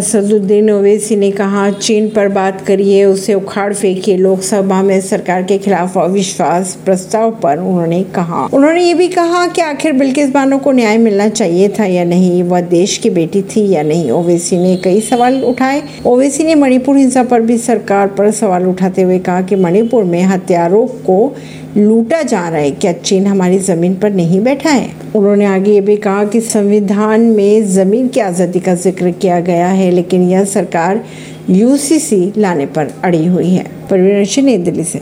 सदुद्दीन ओवैसी ने कहा, चीन पर बात करिए, उसे उखाड़ फेंकिए। लोकसभा में सरकार के खिलाफ अविश्वास प्रस्ताव पर उन्होंने कहा। उन्होंने ये भी कहा कि आखिर बिल्किस बानो को न्याय मिलना चाहिए था या नहीं, वह देश की बेटी थी या नहीं, ओवैसी ने कई सवाल उठाए। ओवैसी ने मणिपुर हिंसा पर भी सरकार पर सवाल उठाते हुए कहा कि मणिपुर में हत्यारों को लूटा जा रहा है, क्या चीन हमारी ज़मीन पर नहीं बैठा है? उन्होंने आगे ये भी कहा कि संविधान में ज़मीन की आज़ादी का ज़िक्र किया गया है, लेकिन यह सरकार यूसीसी लाने पर अड़ी हुई है। परवीन सिंह, नई दिल्ली से।